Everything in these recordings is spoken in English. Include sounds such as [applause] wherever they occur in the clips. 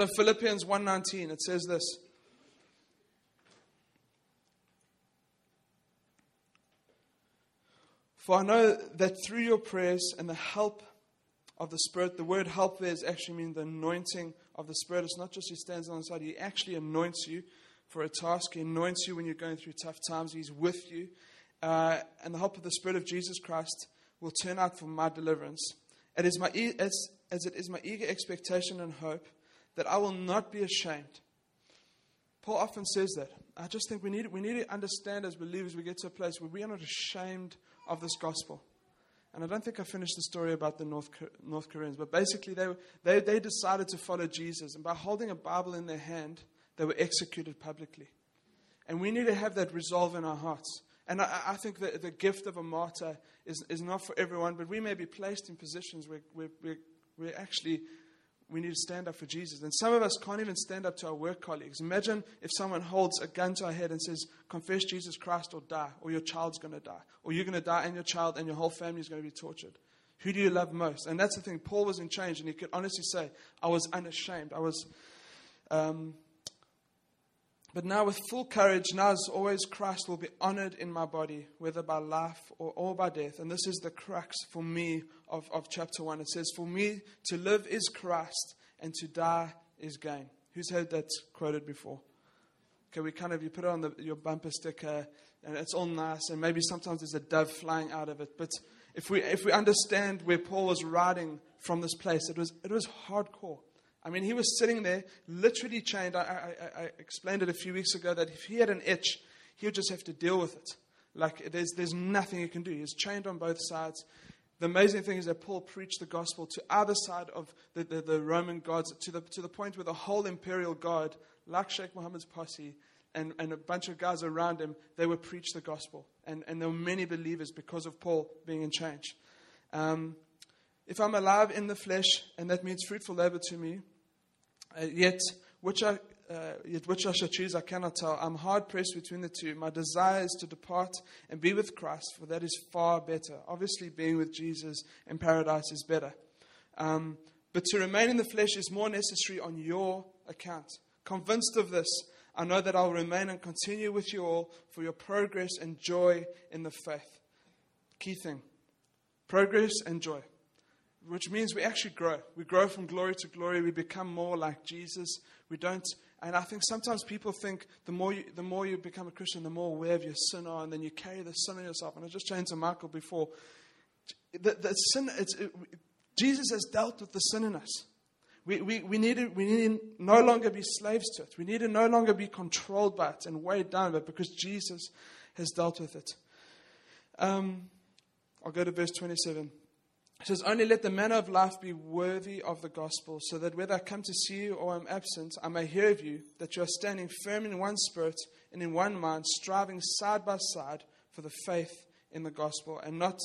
So Philippians 1:19 it says this. For I know that through your prayers and the help of the Spirit, the word help there is actually mean the anointing of the Spirit. It's not just He stands alongside you, He actually anoints you for a task. He anoints you when you're going through tough times. He's with you. Uh, and the help of the Spirit of Jesus Christ will turn out for my deliverance. It is my, as, as it is my eager expectation and hope that I will not be ashamed. Paul often says that. I just think we need, we need to understand as believers, we get to a place where we are not ashamed of this gospel. And I don't think I finished the story about the North, North Koreans, but basically they, they, they decided to follow Jesus. And by holding a Bible in their hand, they were executed publicly. And we need to have that resolve in our hearts. And I, I think that the gift of a martyr is, is not for everyone, but we may be placed in positions where, where, where, where actually we need to stand up for Jesus. And some of us can't even stand up to our work colleagues. Imagine if someone holds a gun to our head and says, Confess Jesus Christ or die, or your child's going to die, or you're going to die and your child and your whole family is going to be tortured. Who do you love most? And that's the thing. Paul was in change, and he could honestly say, I was unashamed. I was. Um, but now, with full courage, now as always, Christ will be honored in my body, whether by life or, or by death. And this is the crux for me of, of chapter 1. It says, For me to live is Christ, and to die is gain. Who's heard that quoted before? Okay, we kind of, you put it on the, your bumper sticker, and it's all nice, and maybe sometimes there's a dove flying out of it. But if we, if we understand where Paul was writing from this place, it was, it was hardcore. I mean, he was sitting there, literally chained. I, I, I, explained it a few weeks ago that if he had an itch, he would just have to deal with it. Like, there's, there's nothing he can do. He's chained on both sides. The amazing thing is that Paul preached the gospel to either side of the, the, the Roman gods to the, to the point where the whole imperial guard, like Sheikh Mohammed's posse, and, and a bunch of guys around him, they would preach the gospel. And, and there were many believers because of Paul being in change. Um, if I'm alive in the flesh, and that means fruitful labor to me, yet which I, uh, yet which I shall choose, I cannot tell. I'm hard pressed between the two. My desire is to depart and be with Christ, for that is far better. Obviously, being with Jesus in paradise is better. Um, but to remain in the flesh is more necessary on your account. Convinced of this, I know that I'll remain and continue with you all for your progress and joy in the faith. Key thing progress and joy which means we actually grow. We grow from glory to glory. We become more like Jesus. We don't, and I think sometimes people think the more you, the more you become a Christian, the more aware of your sin are, and then you carry the sin in yourself. And I just changed to Michael before. The, the sin, it, Jesus has dealt with the sin in us. We, we, we, need to, we need to no longer be slaves to it. We need to no longer be controlled by it and weighed down by it because Jesus has dealt with it. Um, I'll go to verse 27. It says, Only let the manner of life be worthy of the gospel, so that whether I come to see you or am absent, I may hear of you, that you are standing firm in one spirit and in one mind, striving side by side for the faith in the gospel, and not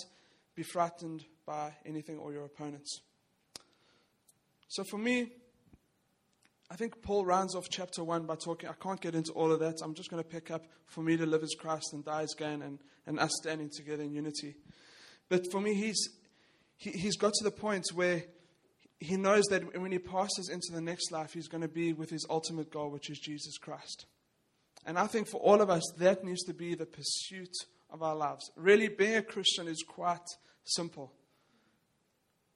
be frightened by anything or your opponents. So for me, I think Paul rounds off chapter 1 by talking. I can't get into all of that. I'm just going to pick up for me to live as Christ and die as gain, and, and us standing together in unity. But for me, he's he, he's got to the point where he knows that when he passes into the next life, he's going to be with his ultimate goal, which is Jesus Christ. And I think for all of us, that needs to be the pursuit of our lives. Really, being a Christian is quite simple.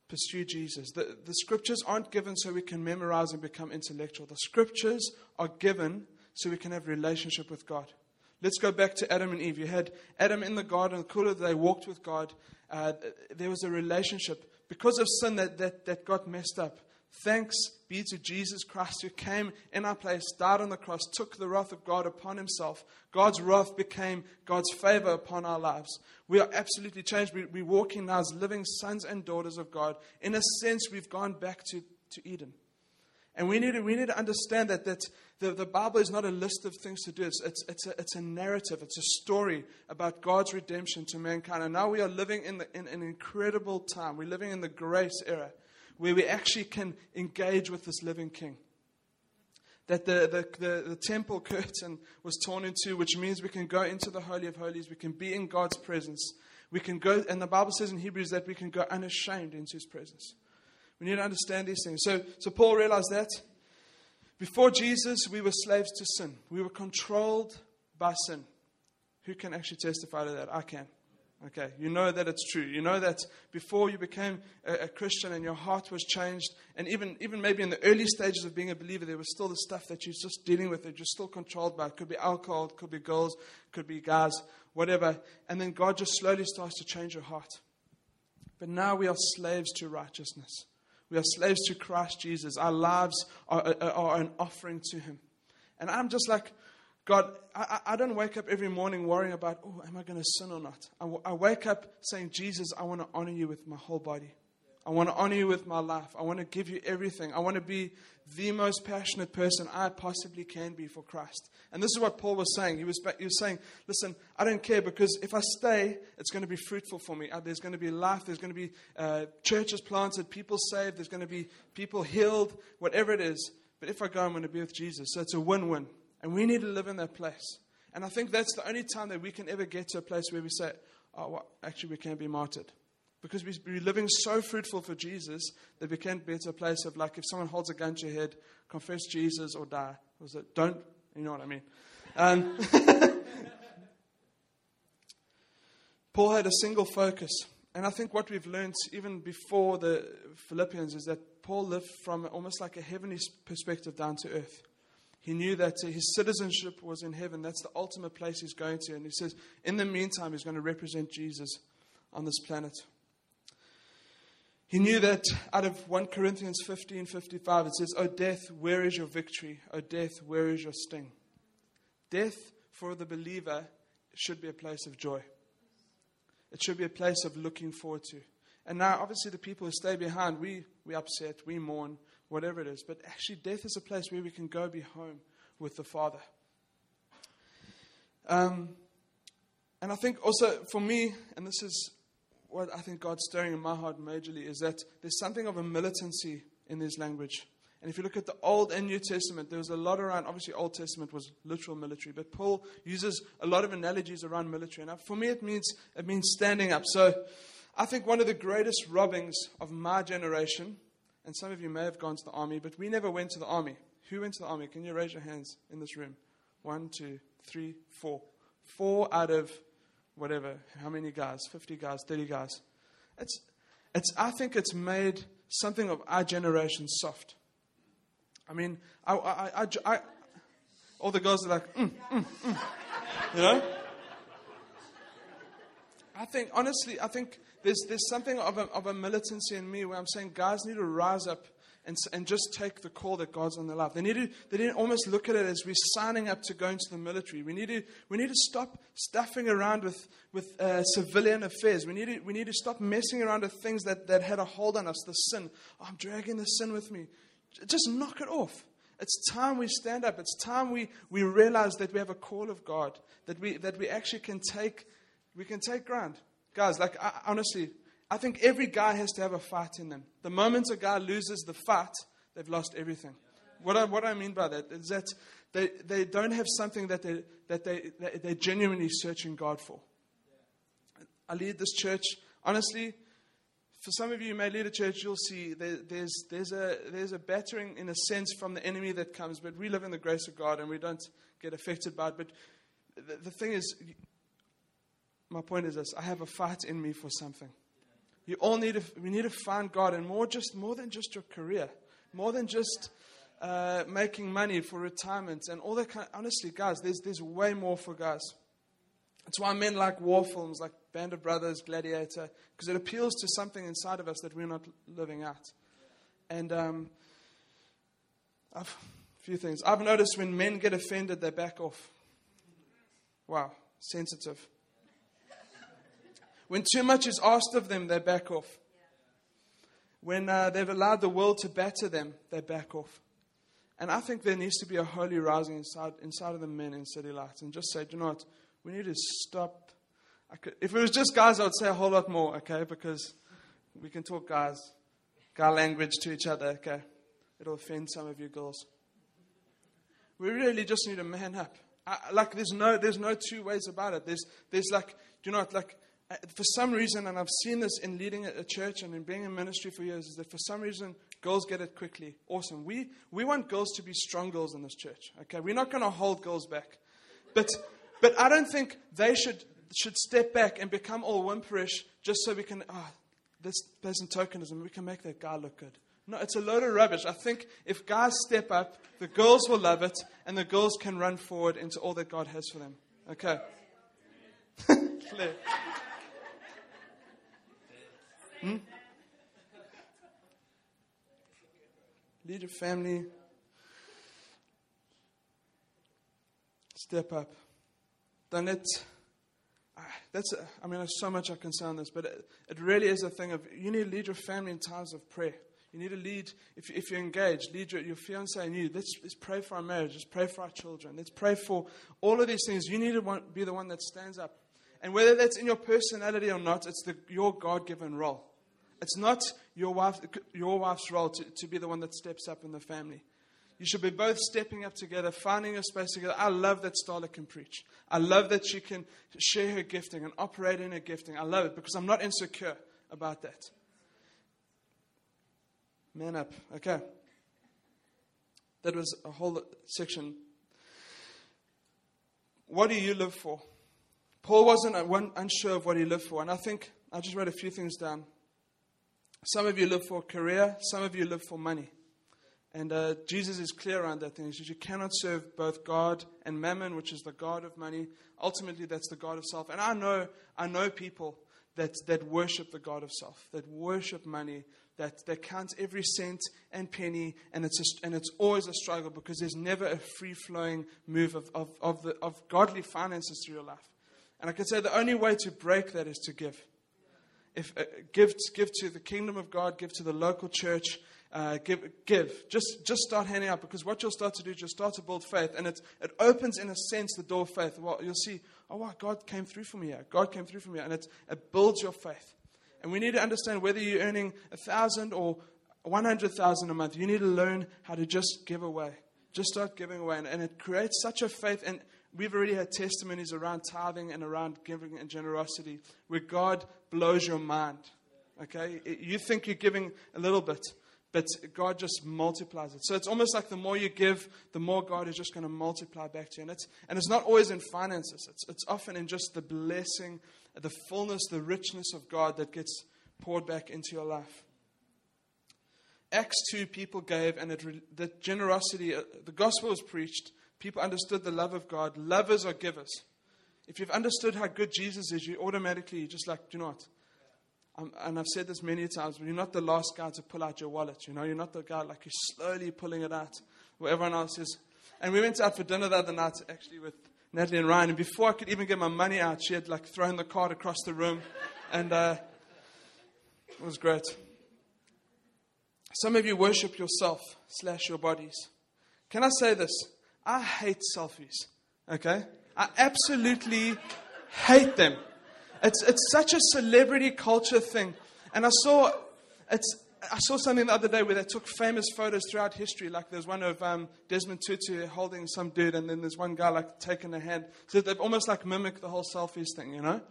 Pursue Jesus. The, the scriptures aren't given so we can memorize and become intellectual. The scriptures are given so we can have a relationship with God. Let's go back to Adam and Eve. You had Adam in the garden, the cool they walked with God uh, there was a relationship because of sin that, that, that got messed up. Thanks be to Jesus Christ who came in our place, died on the cross, took the wrath of God upon himself. God's wrath became God's favor upon our lives. We are absolutely changed. We, we're walking now as living sons and daughters of God. In a sense, we've gone back to, to Eden. And we need to, we need to understand that, that the, the Bible is not a list of things to do. It's, it's, it's, a, it's a narrative, it's a story about God's redemption to mankind. And now we are living in, the, in an incredible time. We're living in the grace era where we actually can engage with this living King. That the, the, the, the temple [laughs] curtain was torn in two, which means we can go into the Holy of Holies. We can be in God's presence. We can go, and the Bible says in Hebrews that we can go unashamed into his presence. We need to understand these things. So, so Paul realized that. Before Jesus, we were slaves to sin. We were controlled by sin. Who can actually testify to that? I can. Okay, you know that it's true. You know that before you became a, a, Christian and your heart was changed, and even, even maybe in the early stages of being a believer, there was still the stuff that you're just dealing with that you're still controlled by. It could be alcohol, it could be girls, it could be guys, whatever. And then God just slowly starts to change your heart. But now we are slaves to righteousness. We are slaves to Christ Jesus. Our lives are, are, are an offering to Him. And I'm just like, God, I, I don't wake up every morning worrying about, oh, am I going to sin or not? I, I wake up saying, Jesus, I want to honor you with my whole body. I want to honor you with my life. I want to give you everything. I want to be the most passionate person I possibly can be for Christ. And this is what Paul was saying. He was, he was saying, listen, I don't care because if I stay, it's going to be fruitful for me. Uh, there's going to be life. There's going to be uh, churches planted, people saved. There's going to be people healed, whatever it is. But if I go, I'm going to be with Jesus. So it's a win win. And we need to live in that place. And I think that's the only time that we can ever get to a place where we say, oh, well, actually, we can't be martyred. Because we're living so fruitful for Jesus that we can't be at a place of like, if someone holds a gun to your head, confess Jesus or die. Was it, don't, you know what I mean? Um, [laughs] Paul had a single focus. And I think what we've learned even before the Philippians is that Paul lived from almost like a heavenly perspective down to earth. He knew that his citizenship was in heaven. That's the ultimate place he's going to. And he says, in the meantime, he's going to represent Jesus on this planet. He knew that out of 1 Corinthians 15 55, it says, O death, where is your victory? O death, where is your sting? Death for the believer should be a place of joy. It should be a place of looking forward to. And now, obviously, the people who stay behind, we, we upset, we mourn, whatever it is. But actually, death is a place where we can go be home with the Father. Um, and I think also for me, and this is what I think God's stirring in my heart majorly, is that there's something of a militancy in this language. And if you look at the Old and New Testament, there was a lot around, obviously, Old Testament was literal military, but Paul uses a lot of analogies around military. And for me, it means, it means standing up. So I think one of the greatest robbings of my generation and some of you may have gone to the army, but we never went to the army. Who went to the army? Can you raise your hands in this room? One, two, three, four. Four out of whatever, how many guys? 50 guys, 30 guys. It's, it's, I think it's made something of our generation soft. I mean, I, I, I, I all the girls are like, mm, mm, mm. you know? I think, honestly, I think there's, there's something of a, of a militancy in me where I'm saying guys need to rise up and, and just take the call that God's on their life. They need, to, they need to almost look at it as we're signing up to go into the military. We need to, we need to stop stuffing around with, with uh, civilian affairs. We need, to, we need to stop messing around with things that, that had a hold on us, the sin. Oh, I'm dragging the sin with me. Just knock it off. It's time we stand up. It's time we, we realize that we have a call of God, that we, that we actually can take we can take ground. Guys, like, I, honestly, I think every guy has to have a fight in them. The moment a guy loses the fight, they've lost everything. What I, what I mean by that is that they, they don't have something that, they, that they, they're genuinely searching God for. I lead this church. Honestly, for some of you who may lead a church, you'll see there, there's, there's, a, there's a battering, in a sense, from the enemy that comes, but we live in the grace of God and we don't get affected by it. But the, the thing is, my point is this I have a fight in me for something. You all need to, we need to find God, and more just more than just your career, more than just uh, making money for retirement and all that kind. Of, honestly, guys, there's there's way more for guys. That's why men like war films, like Band of Brothers, Gladiator, because it appeals to something inside of us that we're not living out. And um, a few things. I've noticed when men get offended, they back off. Wow, sensitive. When too much is asked of them, they back off. When uh, they've allowed the world to batter them, they back off. And I think there needs to be a holy rising inside, inside of the men in City Lights and just say, do you know what? We need to stop. Could, if it was just guys, I would say a whole lot more, okay? Because we can talk guys, guy language to each other, okay? It'll offend some of you girls. We really just need to man up. I, like, there's no, there's no two ways about it. There's, there's like, do you know what? Like, for some reason, and I've seen this in leading a church and in being in ministry for years, is that for some reason, girls get it quickly. Awesome. We, we want girls to be strong girls in this church. Okay, we're not going to hold girls back. But, but I don't think they should, should step back and become all whimperish just so we can, ah, oh, this person tokenism, we can make that guy look good. No, it's a load of rubbish. I think if guys step up, the girls will love it, and the girls can run forward into all that God has for them. Okay. [laughs] Clear. Hmm? Lead your family. Step up. Don't let. Ah, that's. A, I mean, there's so much I can say on this, but it, it really is a thing of you need to lead your family in times of prayer. You need to lead, if, if you're engaged, lead your, your fiance and you. Let's, let's pray for our marriage. Let's pray for our children. Let's pray for all of these things. You need to be the one that stands up. And whether that's in your personality or not, it's the, your God given role. It's not your, wife, your wife's role to, to be the one that steps up in the family. You should be both stepping up together, finding a space together. I love that Starla can preach. I love that she can share her gifting and operate in her gifting. I love it because I'm not insecure about that. Man up. Okay. That was a whole section. What do you live for? Paul wasn't unsure of what he lived for. And I think I just wrote a few things down. Some of you live for career, some of you live for money. And uh, Jesus is clear on that thing. He says you cannot serve both God and mammon, which is the God of money. Ultimately, that's the God of self. And I know, I know people that, that worship the God of self, that worship money, that, that count every cent and penny, and it's, a, and it's always a struggle because there's never a free flowing move of, of, of, the, of godly finances through your life. And I can say the only way to break that is to give. If, uh, give, give to the kingdom of God, give to the local church, uh, give, give. Just, just start handing out because what you'll start to do is you'll start to build faith. And it, it opens, in a sense, the door of faith. Well, you'll see, oh, wow, God came through for me here. God came through for me. And it, it builds your faith. And we need to understand whether you're earning a thousand or 100,000 a month, you need to learn how to just give away. Just start giving away. And, and it creates such a faith. And we've already had testimonies around tithing and around giving and generosity where God blows your mind. Okay? You think you're giving a little bit, but God just multiplies it. So it's almost like the more you give, the more God is just going to multiply back to you. And it's, and it's not always in finances, it's, it's often in just the blessing the fullness, the richness of God that gets poured back into your life. Acts 2, people gave, and it, the generosity, uh, the gospel was preached. People understood the love of God. Lovers are givers. If you've understood how good Jesus is, you automatically you're just like, do you know what? And I've said this many times, but you're not the last guy to pull out your wallet. You know, you're not the guy like you're slowly pulling it out, where everyone else is. And we went out for dinner the other night, actually, with Natalie and Ryan. And before I could even get my money out, she had like thrown the card across the room. And uh, it was great. Some of you worship yourself slash your bodies. Can I say this? I hate selfies. Okay? I absolutely hate them. It's, it's such a celebrity culture thing. And I saw, it's, I saw something the other day where they took famous photos throughout history. Like there's one of um, Desmond Tutu holding some dude, and then there's one guy like taking a hand. So they've almost like mimicked the whole selfies thing, you know?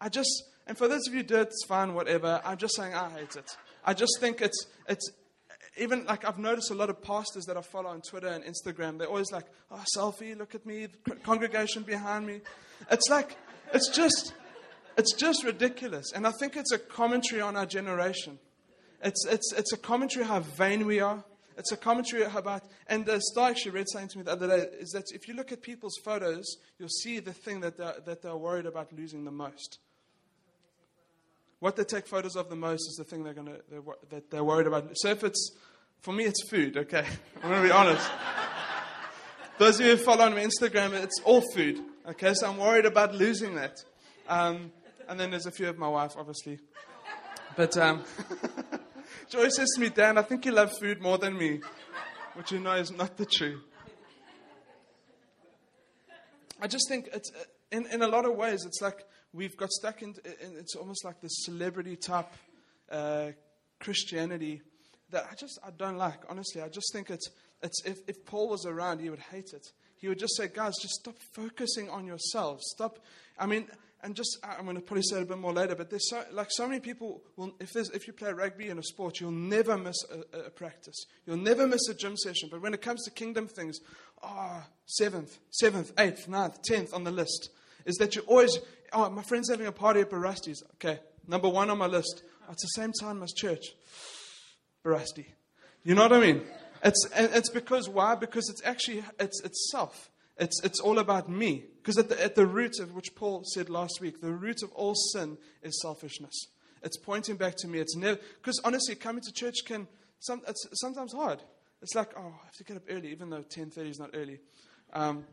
I just, and for those of you who do it, it's fine, whatever. I'm just saying I hate it. I just think it's, it's, even like I've noticed a lot of pastors that I follow on Twitter and Instagram, they're always like, oh, selfie, look at me, congregation behind me. It's like, it's just, it's just ridiculous. And I think it's a commentary on our generation. It's, it's, it's a commentary how vain we are. It's a commentary about, and uh, Star actually read something to me the other day, is that if you look at people's photos, you'll see the thing that they're, that they're worried about losing the most. What they take photos of the most is the thing they're gonna, they're, that they're worried about. So if it's, for me, it's food, okay? [laughs] I'm going to be honest. Those of you who follow on Instagram, it's all food, okay? So I'm worried about losing that. Um, and then there's a few of my wife, obviously. But, um, [laughs] Joy says to me, Dan, I think you love food more than me, which you know is not the truth. I just think it's, uh, in, in a lot of ways, it's like we've got stuck in, in it's almost like this celebrity type uh, Christianity that I just I don't like. Honestly, I just think it's, it's if, if Paul was around, he would hate it. He would just say, guys, just stop focusing on yourselves. Stop. I mean, and just I'm going to probably say it a bit more later, but there's so, like so many people will if there's if you play rugby in a sport, you'll never miss a, a practice, you'll never miss a gym session. But when it comes to kingdom things, ah, oh, seventh, seventh, eighth, ninth, tenth on the list is that you always oh my friend's having a party at Barasti's. Okay, number one on my list. It's the same time as church. Barasti. You know what I mean? It's, it's because why? Because it's actually it's, it's self. It's, it's all about me. Because at the, at the root of which Paul said last week, the root of all sin is selfishness. It's pointing back to me. It's never because honestly, coming to church can some, it's sometimes hard. It's like, oh, I have to get up early, even though 10:30 is not early. Um,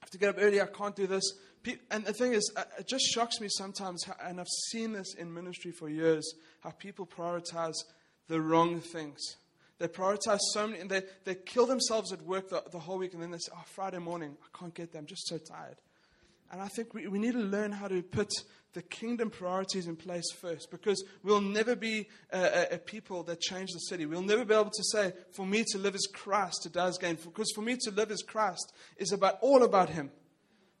I have to get up early. I can't do this. And the thing is, uh, it just shocks me sometimes, and I've seen this in ministry for years, how people prioritize the wrong things. They prioritize so many, and they, they kill themselves at work the, the whole week, and then they say, oh, Friday morning, I can't get there, I'm just so tired. And I think we, we need to learn how to put the kingdom priorities in place first because we'll never be a, a, a, people that change the city. We'll never be able to say, for me to live as Christ, to die does gain. Because for me to live as Christ is about all about Him.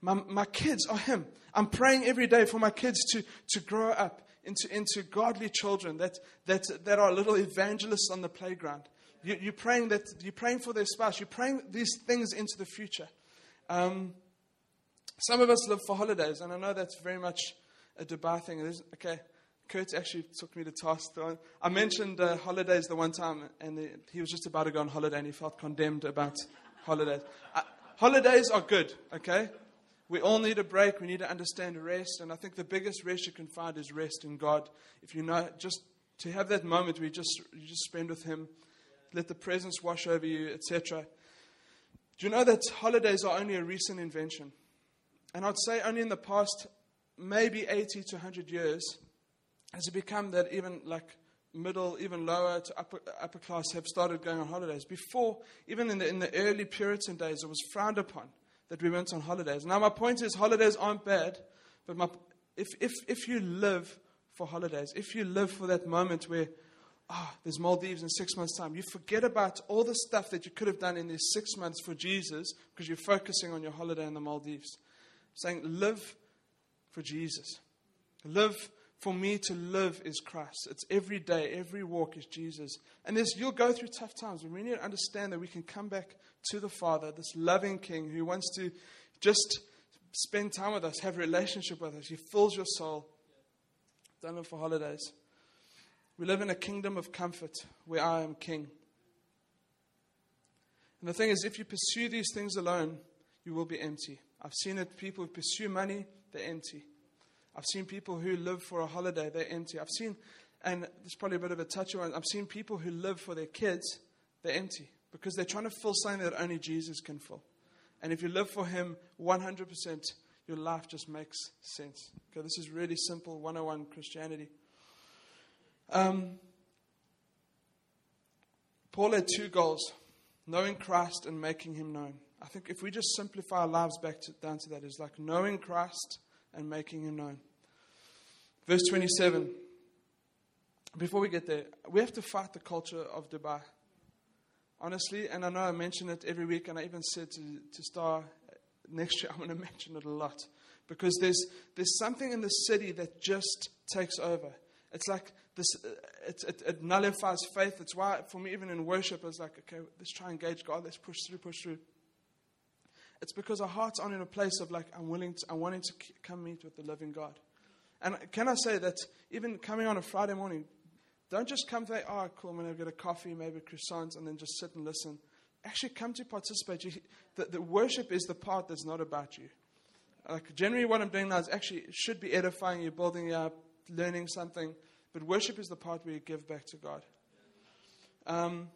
My, my kids are Him. I'm praying every day for my kids to, to grow up into, into godly children that, that, that are little evangelists on the playground. You, you're, praying that, you're praying for their spouse. You're praying these things into the future. Um, some of us live for holidays, and I know that's very much a Dubai thing. okay, Kurt actually took me to task. I mentioned uh, holidays the one time, and the, he was just about to go on holiday, and he felt condemned about holidays. Uh, holidays are good, okay? We all need a break. We need to understand rest. And I think the biggest rest you can find is rest in God. If you know, just to have that moment where you just, you just spend with Him, let the presence wash over you, etc. Do you know that holidays are only a recent invention? And I'd say only in the past maybe 80 to 100 years has it become that even like middle, even lower to upper, upper class have started going on holidays. Before, even in the, in the early Puritan days, it was frowned upon that we went on holidays. Now, my point is, holidays aren't bad, but my, if, if, if you live for holidays, if you live for that moment where ah, oh, there's Maldives in six months' time. You forget about all the stuff that you could have done in these six months for Jesus because you're focusing on your holiday in the Maldives. saying, live for Jesus. Live for me to live is Christ. It's every day, every walk is Jesus. And there's, you'll go through tough times, but we need to understand that we can come back to the Father, this loving King who wants to just spend time with us, have a relationship with us. He fills your soul. Don't live for holidays. We live in a kingdom of comfort where I am king. And the thing is, if you pursue these things alone, you will be empty. I've seen it, people who pursue money, they're empty. I've seen people who live for a holiday, they're empty. I've seen, and there's probably a bit of a touch on, I've seen people who live for their kids, they're empty because they're trying to fill something that only Jesus can fill. And if you live for Him 100%, your life just makes sense. Okay, this is really simple 101 Christianity. Um, Paul had two goals knowing Christ and making him known. I think if we just simplify our lives back to, down to that, it's like knowing Christ and making him known. Verse 27. Before we get there, we have to fight the culture of Dubai. Honestly, and I know I mention it every week, and I even said to, to Star uh, next year, [laughs] I'm going to mention it a lot. Because there's, there's something in the city that just takes over. It's like this, uh, it, it, it, nullifies faith. It's why, for me, even in worship, it's like, okay, let's try and engage God. Let's push through, push through. It's because our hearts aren't in a place of like, I'm willing to, I'm wanting to come meet with the living God. And can I say that even coming on a Friday morning, don't just come to, oh, cool, I'm going to get a coffee, maybe croissants, and then just sit and listen. Actually, come to participate. The, the worship is the part that's not about you. Like, generally, what I'm doing now is actually should be edifying you, building you up, learning something. But worship is the part where you give back to God. Um,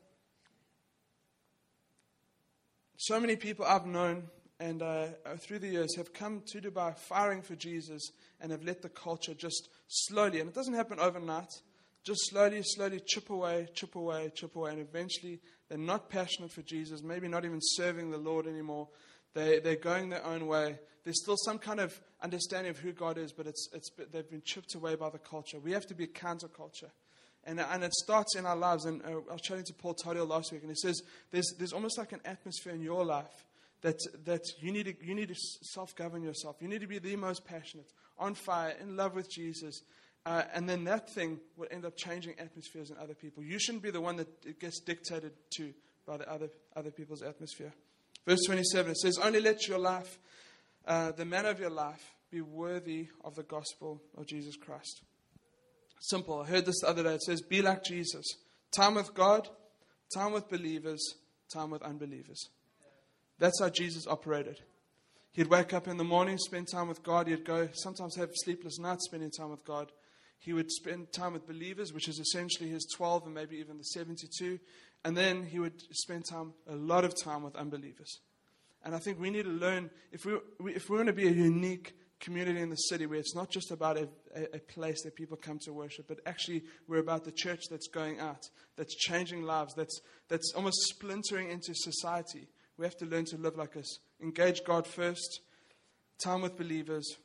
so many people I've known and uh, uh, through the years have come to Dubai firing for Jesus and have let the culture just slowly, and it doesn't happen overnight, just slowly, slowly chip away, chip away, chip away, and eventually they're not passionate for Jesus, maybe not even serving the Lord anymore. They, they're going their own way. There's still some kind of understanding of who God is, but it's, it's, they've been chipped away by the culture. We have to be a counterculture. And, and it starts in our lives. And uh, I was chatting to Paul Todiel last week, and he says there's, there's almost like an atmosphere in your life that, that you need to, you need to self govern yourself. You need to be the most passionate, on fire, in love with Jesus. Uh, and then that thing will end up changing atmospheres in other people. You shouldn't be the one that gets dictated to by the other, other people's atmosphere. Verse 27, it says, Only let your life, uh, the manner of your life, be worthy of the gospel of Jesus Christ. Simple. I heard this the other day. It says, Be like Jesus. Time with God, time with believers, time with unbelievers. That's how Jesus operated. He'd wake up in the morning, spend time with God. He'd go, sometimes have sleepless nights spending time with God. He would spend time with believers, which is essentially his 12 and maybe even the 72. And then he would spend time, a lot of time with unbelievers. And I think we need to learn, if we, if we want to be a unique community in the city where it's not just about a, a, a, place that people come to worship, but actually we're about the church that's going out, that's changing lives, that's, that's almost splintering into society. We have to learn to live like us. Engage God first, time with believers,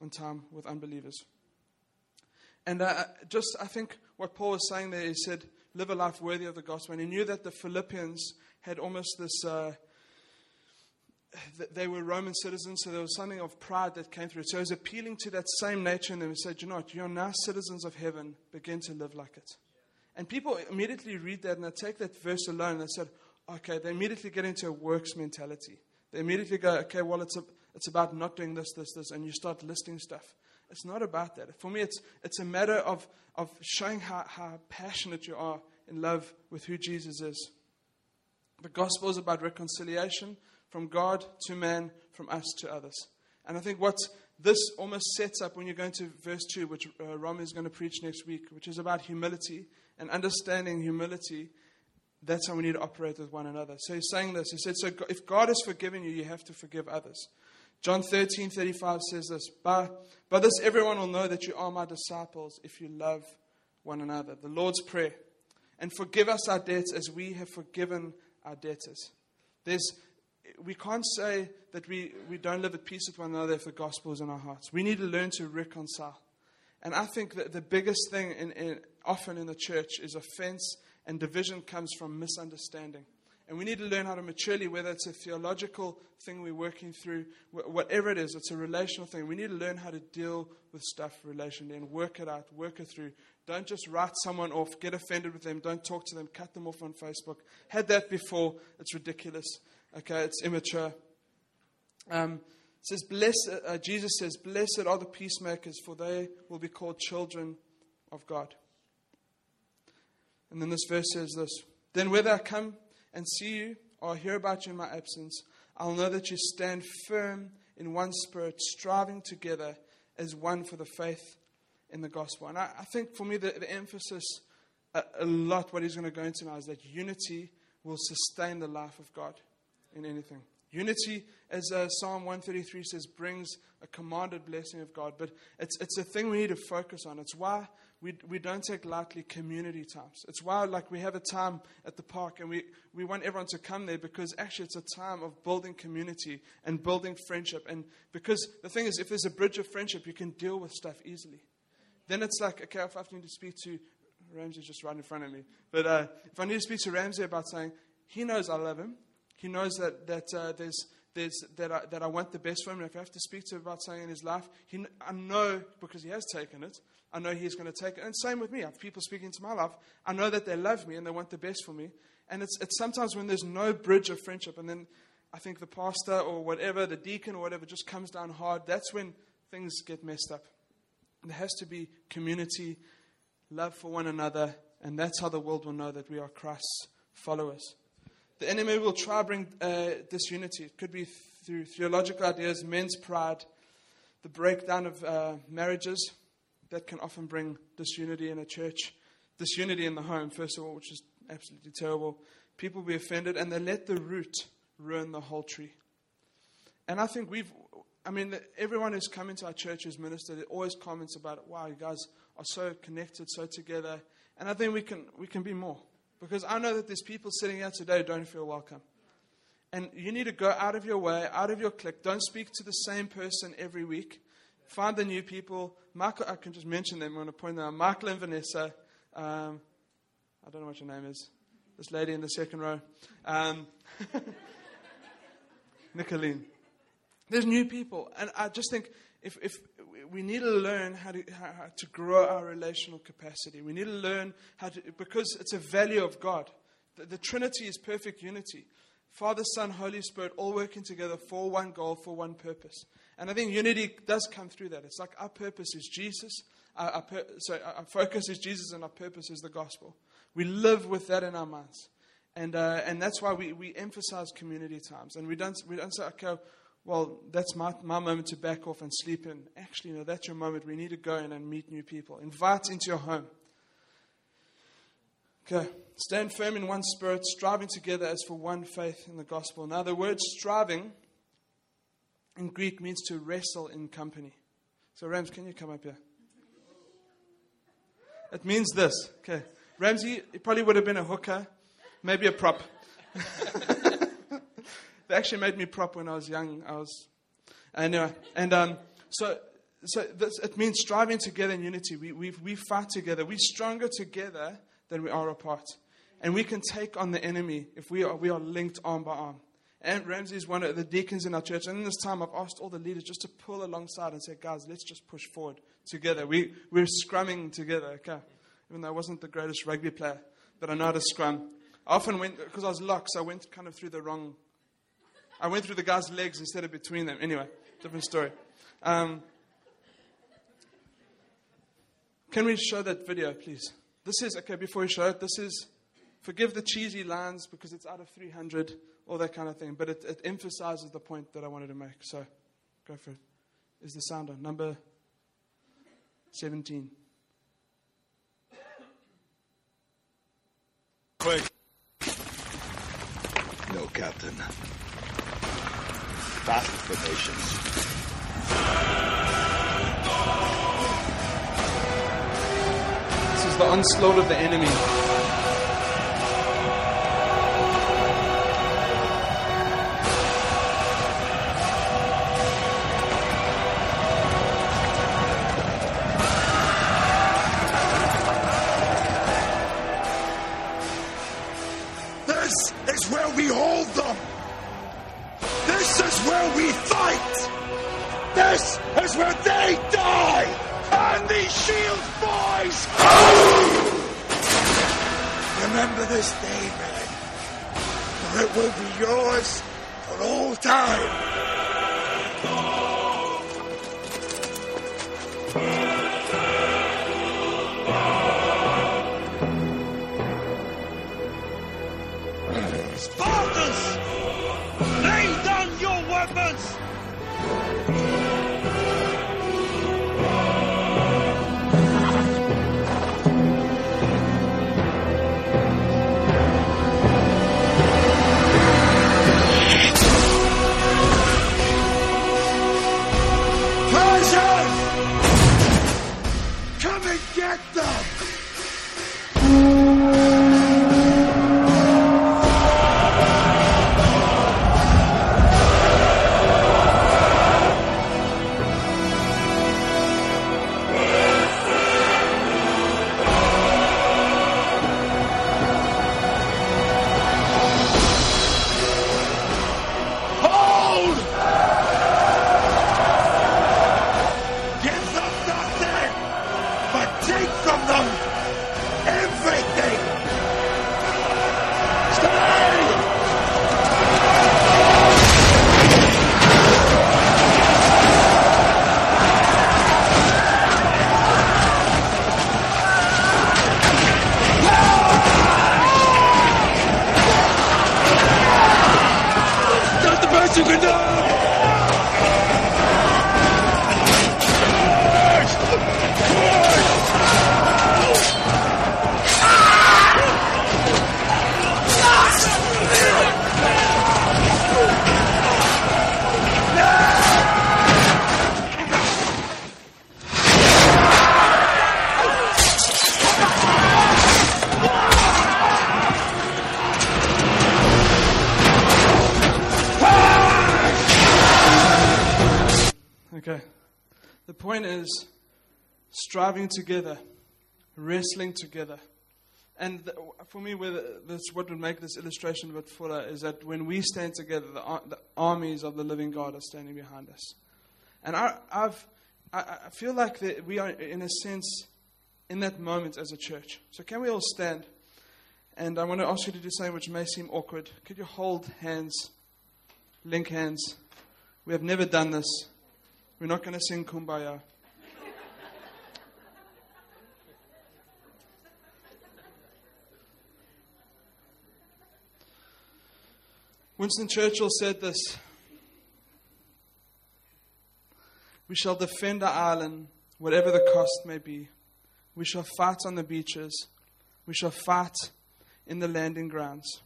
and time with unbelievers. And uh, just, I think what Paul was saying there, he said, live a life worthy of the gospel. And he knew that the Philippians had almost this. Uh, they were Roman citizens, so there was something of pride that came through. So he was appealing to that same nature in them. He said, You know what? You're now citizens of heaven. Begin to live like it. And people immediately read that and they take that verse alone and they said, Okay, they immediately get into a works mentality. They immediately go, Okay, well, it's, a, it's about not doing this, this, this, and you start listing stuff. It's not about that. For me, it's, it's a matter of, of showing how, how passionate you are in love with who Jesus is. The gospel is about reconciliation from God to man, from us to others. And I think what this almost sets up when you go into verse 2, which uh, is going to preach next week, which is about humility and understanding humility. That's how we need to operate with one another. So he's saying this. He said, So if God has forgiven you, you have to forgive others. John 13, 35 says this by, by this, everyone will know that you are my disciples if you love one another. The Lord's Prayer. And forgive us our debts as we have forgiven our debtors. There's, we can't say that we, we don't live at peace with one another if the gospel is in our hearts. We need to learn to reconcile. And I think that the biggest thing in, in, often in the church is offense and division comes from misunderstanding. And we need to learn how to maturely, whether it's a theological thing we're working through, whatever it is, it's a relational thing. We need to learn how to deal with stuff relationally and work it out, work it through. Don't just write someone off, get offended with them, don't talk to them, cut them off on Facebook. Had that before, it's ridiculous. Okay, it's immature. Um, it says, uh, Jesus says, Blessed are the peacemakers, for they will be called children of God. And then this verse says this Then whether I come and see you or hear about you in my absence, I'll know that you stand firm in one spirit, striving together as one for the faith in the gospel. And I, I think for me, the, the emphasis a, a, lot, what he's going to go into now, is that unity will sustain the life of God in anything. Unity, as uh, Psalm 133 says, brings a commanded blessing of God. But it's, it's a thing we need to focus on. It's why we, we don't take lightly community times. It's why, like, we have a time at the park and we, we want everyone to come there because actually it's a time of building community and building friendship. And because the thing is, if there's a bridge of friendship, you can deal with stuff easily. Then it's like, okay, if I need to speak to Ramsey, just right in front of me. But uh, if I need to speak to Ramsey about saying, he knows I love him, he knows that, that uh, there's, there's, that, I, that I want the best for him. And if I have to speak to him about something in his life, he, I know because he has taken it, I know he's going to take it. And same with me. I have people speaking into my life. I know that they love me and they want the best for me. And it's, it's sometimes when there's no bridge of friendship, and then I think the pastor or whatever, the deacon or whatever, just comes down hard, that's when things get messed up. There has to be community, love for one another, and that's how the world will know that we are Christ's followers. The enemy will try to bring uh, disunity. It could be through theological ideas, men's pride, the breakdown of uh, marriages that can often bring disunity in a church, disunity in the home, first of all, which is absolutely terrible. People be offended and they let the root ruin the whole tree. And I think we've, I mean, everyone who's come into our church who's ministered always comments about, wow, you guys are so connected, so together. And I think we can, we can be more. Because I know that there's people sitting here today who don't feel welcome. And you need to go out of your way, out of your clique. Don't speak to the same person every week. Find the new people. Michael, I can just mention them. I'm going to point them out. Michael and Vanessa. Um, I don't know what your name is. This lady in the second row. Um, [laughs] Nicolene. There's new people. And I just think if, if we need to learn how to, how, to grow our relational capacity, we need to learn how to, because it's a value of God. The, the Trinity is perfect unity. Father, Son, Holy Spirit, all working together for one goal, for one purpose. And I think unity does come through that. It's like our purpose is Jesus. Our, our pur- so our focus is Jesus, and our purpose is the gospel. We live with that in our minds. And, uh, and that's why we, we emphasize community times. And we don't, we don't say, okay, well, that's my, my moment to back off and sleep in. Actually, no, that's your moment. We need to go in and meet new people. Invite into your home. Okay. Stand firm in one spirit, striving together as for one faith in the gospel. Now, the word striving in Greek means to wrestle in company. So, Rams, can you come up here? It means this. Okay. Ramsey, probably would have been a hooker, maybe a prop. [laughs] they actually made me prop when I was young. I was, anyway, and um, so so this, it means striving together in unity. We, we, we fight together. We're stronger together than we are apart. And we can take on the enemy if we are, we are linked arm by arm. And Ramsey is one of the deacons in our church. And in this time, I've asked all the leaders just to pull alongside and say, guys, let's just push forward together. We, we're scrumming together, okay? Even though I wasn't the greatest rugby player, but I know how to scrum. I often went, because I was locked, so I went kind of through the wrong, I went through the guy's legs instead of between them. Anyway, different story. Um, can we show that video, please? This is, okay, before we show it, this is, forgive the cheesy lines because it's out of 300, all that kind of thing, but it, it emphasizes the point that I wanted to make. So, go for it. Is the sound on? Number 17. Quick. No, Captain. Formations. This is the onslaught of the enemy. This is where they die. And these shield boys. Remember this day, man. For it will be yours for all time. Okay. The point is striving together, wrestling together. And th- for me, the- that's what would make this illustration a bit fuller is that when we stand together, the, the armies of the living God are standing behind us. And I, I've, I, I feel like that we are, in a sense, in that moment as a church. So, can we all stand? And I want to ask you to do something which may seem awkward. Could you hold hands, link hands? We have never done this. We're not going to sing Kumbaya. Winston Churchill said this We shall defend our island, whatever the cost may be. We shall fight on the beaches. We shall fight in the landing grounds.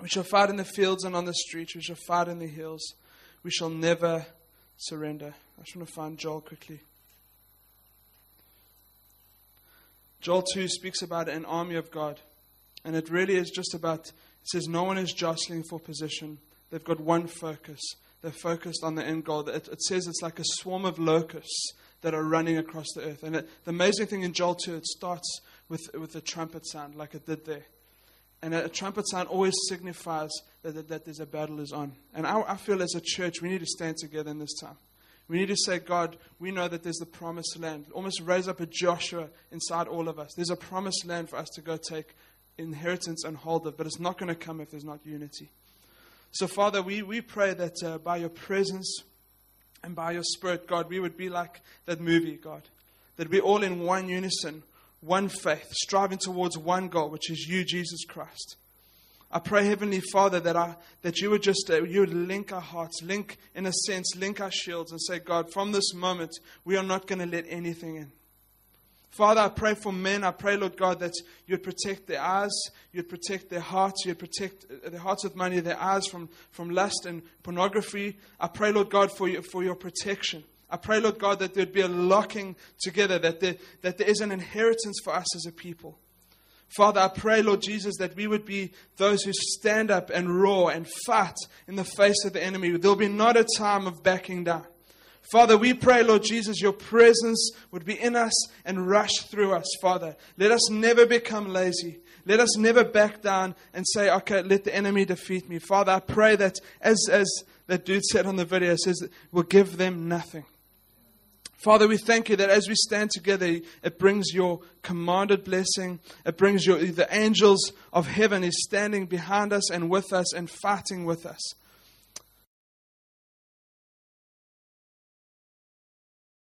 We shall fight in the fields and on the streets. We shall fight in the hills. We shall never surrender. I just want to find Joel quickly. Joel 2 speaks about an army of God. And it really is just about, it says, no one is jostling for position. They've got one focus. They're focused on the end goal. It, it says it's like a swarm of locusts that are running across the earth. And it, the amazing thing in Joel 2, it starts with, with a trumpet sound, like it did there. And a, trumpet sound always signifies that, that, that there's a battle is on. And I, I feel as a church, we need to stand together in this time. We need to say, God, we know that there's the promised land. Almost raise up a Joshua inside all of us. There's a promised land for us to go take inheritance and hold of, but it's not going to come if there's not unity. So, Father, we, we pray that uh, by your presence and by your Spirit, God, we would be like that movie, God. That we're all in one unison, one faith, striving towards one goal, which is you, Jesus Christ. I pray, Heavenly Father, that, I, that you would just uh, you would link our hearts, link, in a sense, link our shields and say, God, from this moment, we are not going to let anything in. Father, I pray for men. I pray, Lord God, that you'd protect their eyes, you'd protect their hearts, you'd protect uh, their hearts with money, their eyes from, from lust and pornography. I pray, Lord God, for, you, for your protection. I pray, Lord God, that there'd be a locking together, that there, that there is an inheritance for us as a people. Father, I pray, Lord Jesus, that we would be those who stand up and roar and fight in the face of the enemy. There'll be not a time of backing down. Father, we pray, Lord Jesus, your presence would be in us and rush through us, Father. Let us never become lazy. Let us never back down and say, okay, let the enemy defeat me. Father, I pray that, as, as that dude said on the video, says, we'll give them nothing. Father, we thank you that as we stand together, it brings your commanded blessing. It brings your, the angels of heaven is standing behind us and with us and fighting with us.